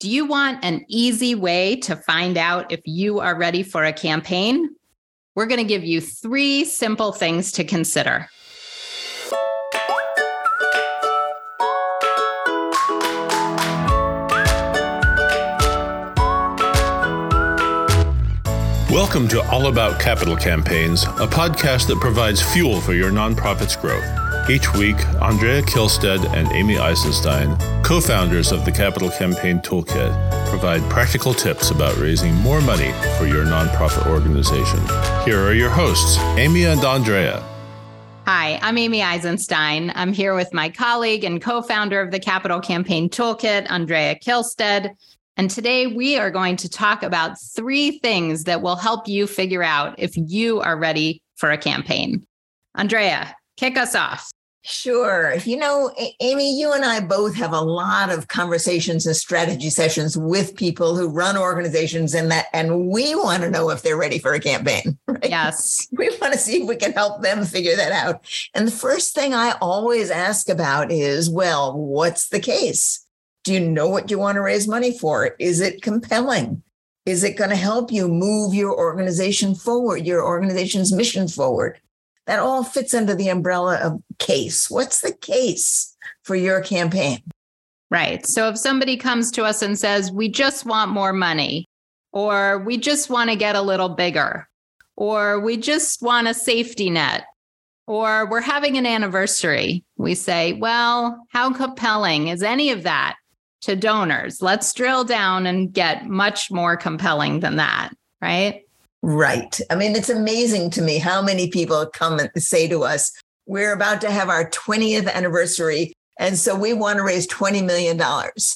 Do you want an easy way to find out if you are ready for a campaign? We're going to give you three simple things to consider. Welcome to All About Capital Campaigns, a podcast that provides fuel for your nonprofit's growth. Each week, Andrea Kihlstedt and Amy Eisenstein, co founders of the Capital Campaign Toolkit, provide practical tips about raising more money for your nonprofit organization. Here are your hosts, Amy and Andrea. Hi, I'm Amy Eisenstein. I'm here with my colleague and co founder of the Capital Campaign Toolkit, Andrea Kihlstedt. And today we are going to talk about three things that will help you figure out if you are ready for a campaign. Andrea, kick us off. Sure. You know, Amy, you and I both have a lot of conversations and strategy sessions with people who run organizations and that and we want to know if they're ready for a campaign. Right? Yes. We want to see if we can help them figure that out. And the first thing I always ask about is, well, what's the case? Do you know what you want to raise money for? Is it compelling? Is it going to help you move your organization forward, your organization's mission forward? That all fits under the umbrella of case. What's the case for your campaign? Right. So if somebody comes to us and says, we just want more money, or we just want to get a little bigger, or we just want a safety net, or we're having an anniversary, we say, well, how compelling is any of that to donors? Let's drill down and get much more compelling than that. Right. Right. I mean, it's amazing to me how many people come and say to us, we're about to have our 20th anniversary. And so we want to raise $20 million.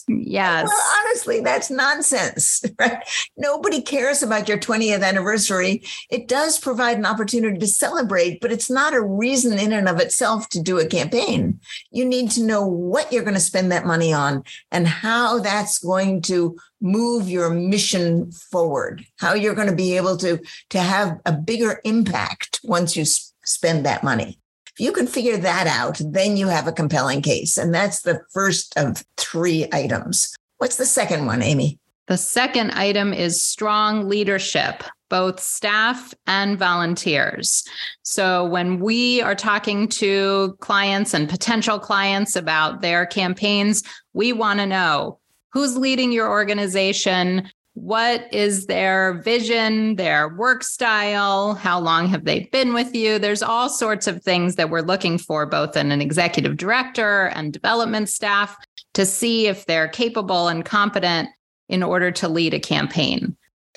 Yes. Well, honestly, that's nonsense, right? Nobody cares about your 20th anniversary. It does provide an opportunity to celebrate, but it's not a reason in and of itself to do a campaign. You need to know what you're going to spend that money on and how that's going to move your mission forward, how you're going to be able to, to have a bigger impact once you spend that money. If you can figure that out, then you have a compelling case. And that's the first of three items. What's the second one, Amy? The second item is strong leadership, both staff and volunteers. So, when we are talking to clients and potential clients about their campaigns, we want to know who's leading your organization, what is their vision, their work style, how long have they been with you? There's all sorts of things that we're looking for, both in an executive director and development staff, to see if they're capable and competent in order to lead a campaign.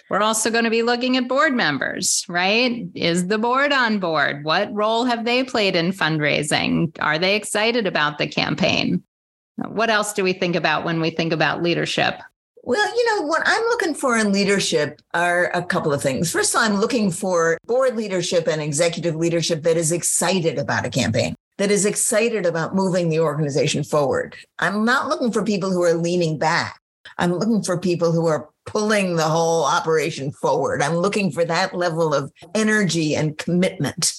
We're also going to be looking at board members, right? Is the board on board? What role have they played in fundraising? Are they excited about the campaign? What else do we think about when we think about leadership? Well, you know, what I'm looking for in leadership are a couple of things. First, I'm looking for board leadership and executive leadership that is excited about a campaign, that is excited about moving the organization forward. I'm not looking for people who are leaning back. I'm looking for people who are pulling the whole operation forward. I'm looking for that level of energy and commitment.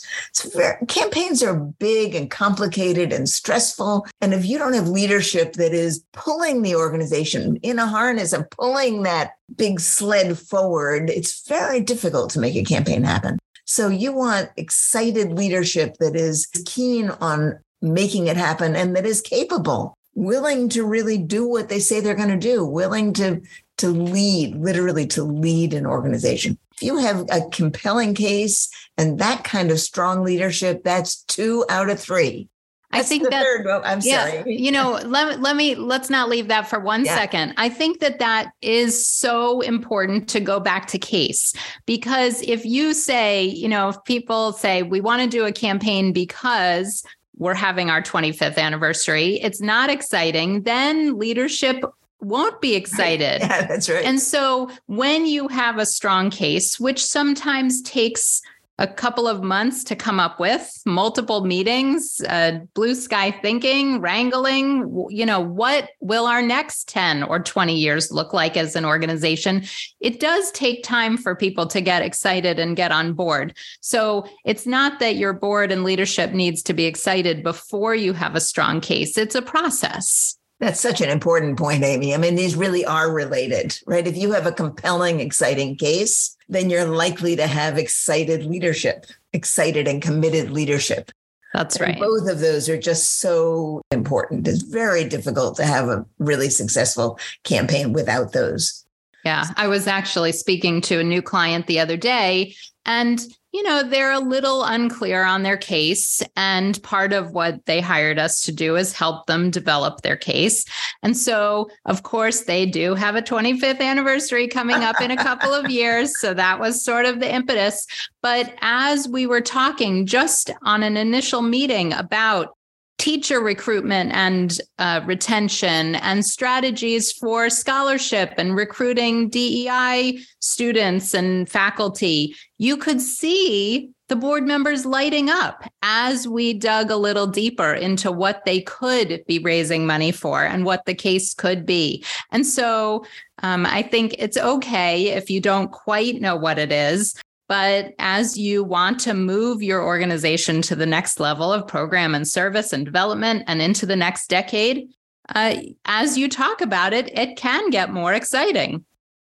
Campaigns are big and complicated and stressful. And if you don't have leadership that is pulling the organization in a harness and pulling that big sled forward, it's very difficult to make a campaign happen. So you want excited leadership that is keen on making it happen and that is capable willing to really do what they say they're going to do, willing to to lead, literally to lead an organization. If you have a compelling case and that kind of strong leadership, that's two out of three. That's I think that third, oh, I'm yeah, sorry. you know, let, let me let's not leave that for one yeah. second. I think that that is so important to go back to case because if you say, you know, if people say we want to do a campaign because we're having our 25th anniversary, it's not exciting, then leadership won't be excited. Yeah, that's right. And so when you have a strong case, which sometimes takes a couple of months to come up with multiple meetings uh, blue sky thinking wrangling you know what will our next 10 or 20 years look like as an organization? It does take time for people to get excited and get on board. So it's not that your board and leadership needs to be excited before you have a strong case. It's a process That's such an important point, Amy. I mean, these really are related, right? If you have a compelling, exciting case, then you're likely to have excited leadership, excited and committed leadership. That's right. And both of those are just so important. It's very difficult to have a really successful campaign without those. Yeah, I was actually speaking to a new client the other day, and you know, they're a little unclear on their case. And part of what they hired us to do is help them develop their case. And so, of course, they do have a 25th anniversary coming up in a couple of years. So that was sort of the impetus. But as we were talking just on an initial meeting about teacher recruitment and uh, retention and strategies for scholarship and recruiting DEI students and faculty, you could see the board members lighting up as we dug a little deeper into what they could be raising money for and what the case could be. And so um, I think it's okay if you don't quite know what it is but as you want to move your organization to the next level of program and service and development and into the next decade, uh, as you talk about it, it can get more exciting.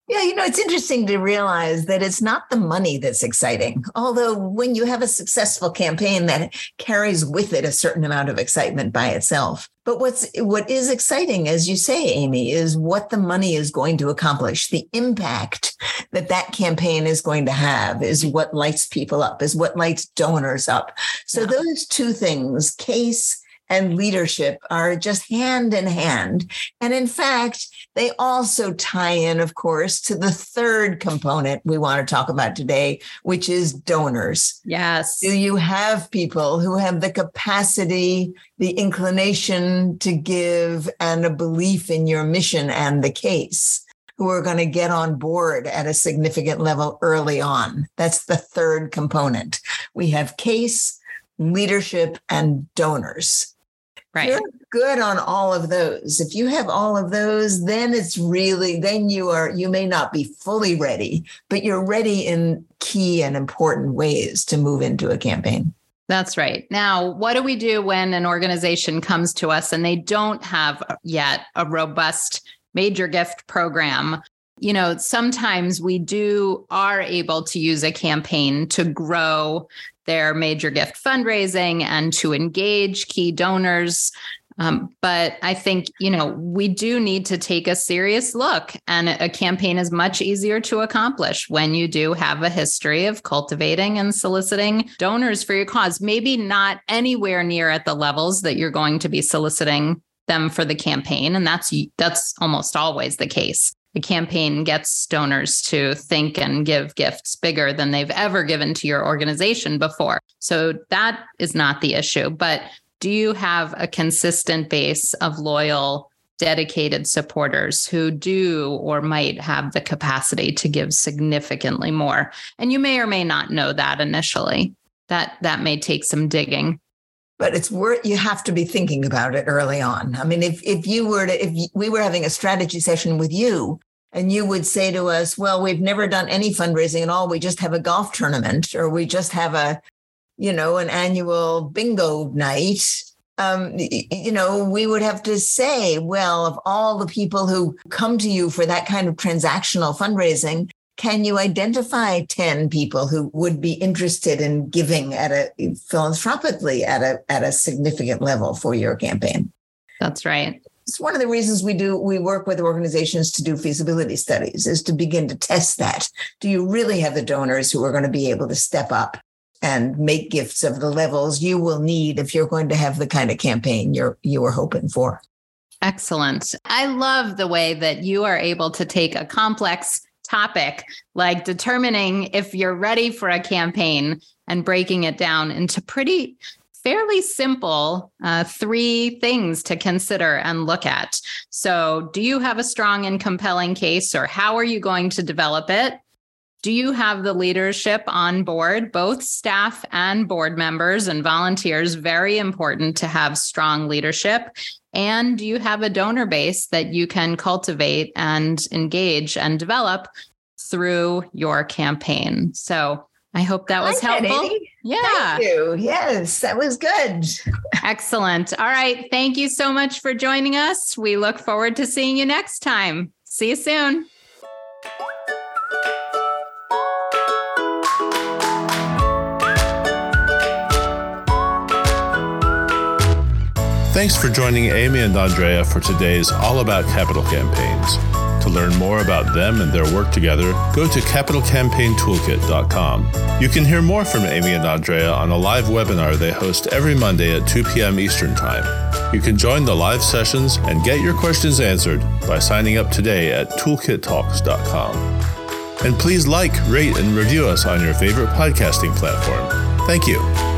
Yeah, you know, it's interesting to realize that it's not the money that's exciting. Although, when you have a successful campaign, that carries with it a certain amount of excitement by itself. But what's what is exciting, as you say, Amy, is what the money is going to accomplish. The impact that that campaign is going to have is what lights people up, is what lights donors up. So yeah. those two things, case and leadership are just hand in hand. And in fact, they also tie in, of course, to the third component we want to talk about today, which is donors. Yes. Do you have people who have the capacity, the inclination to give, and a belief in your mission and the case? Who are going to get on board at a significant level early on. That's the third component. We have case, leadership, and donors. Right. You're good on all of those. If you have all of those, then it's really, then you are, you may not be fully ready, but you're ready in key and important ways to move into a campaign. That's right. Now, what do we do when an organization comes to us and they don't have yet a robust major gift program? You know, sometimes we do are able to use a campaign to grow their major gift fundraising and to engage key donors. Um, but I think, you know, we do need to take a serious look, and a campaign is much easier to accomplish when you do have a history of cultivating and soliciting donors for your cause. Maybe not anywhere near at the levels that you're going to be soliciting them for the campaign, and that's that's almost always the case the campaign gets donors to think and give gifts bigger than they've ever given to your organization before. So that is not the issue. But do you have a consistent base of loyal, dedicated supporters who do or might have the capacity to give significantly more? And you may or may not know that initially. That that may take some digging but it's worth you have to be thinking about it early on. I mean if if you were to if we were having a strategy session with you and you would say to us well we've never done any fundraising at all. We just have a golf tournament or we just have a you know an annual bingo night um, you know, we would have to say, well, of all the people who come to you for that kind of transactional fundraising, can you identify 10 people who would be interested in giving at a philanthropically at a at a significant level for your campaign? That's right. It's one of the reasons we do we work with organizations to do feasibility studies is to begin to test that. Do you really have the donors who are going to be able to step up and make gifts of the levels you will need if you're going to have the kind of campaign you're you are hoping for? Excellent. I love the way that you are able to take a complex topic like determining if you're ready for a campaign and breaking it down into pretty fairly simple uh, three things to consider and look at. So, do you have a strong and compelling case, or how are you going to develop it? Do you have the leadership on board, both staff and board members and volunteers? Very important to have strong leadership. And do you have a donor base that you can cultivate and engage and develop through your campaign? So, I hope that was like helpful. That, yeah. Thank you. Yes, that was good. Excellent. All right. Thank you so much for joining us. We look forward to seeing you next time. See you soon. Thanks for joining Amy and Andrea for today's All About Capital Campaigns. To learn more about them and their work together, go to capitalcampaigntoolkit.com. You can hear more from Amy and Andrea on a live webinar they host every Monday at 2 p.m. Eastern Time. You can join the live sessions and get your questions answered by signing up today at toolkittalks.com. And please like, rate, and review us on your favorite podcasting platform. Thank you.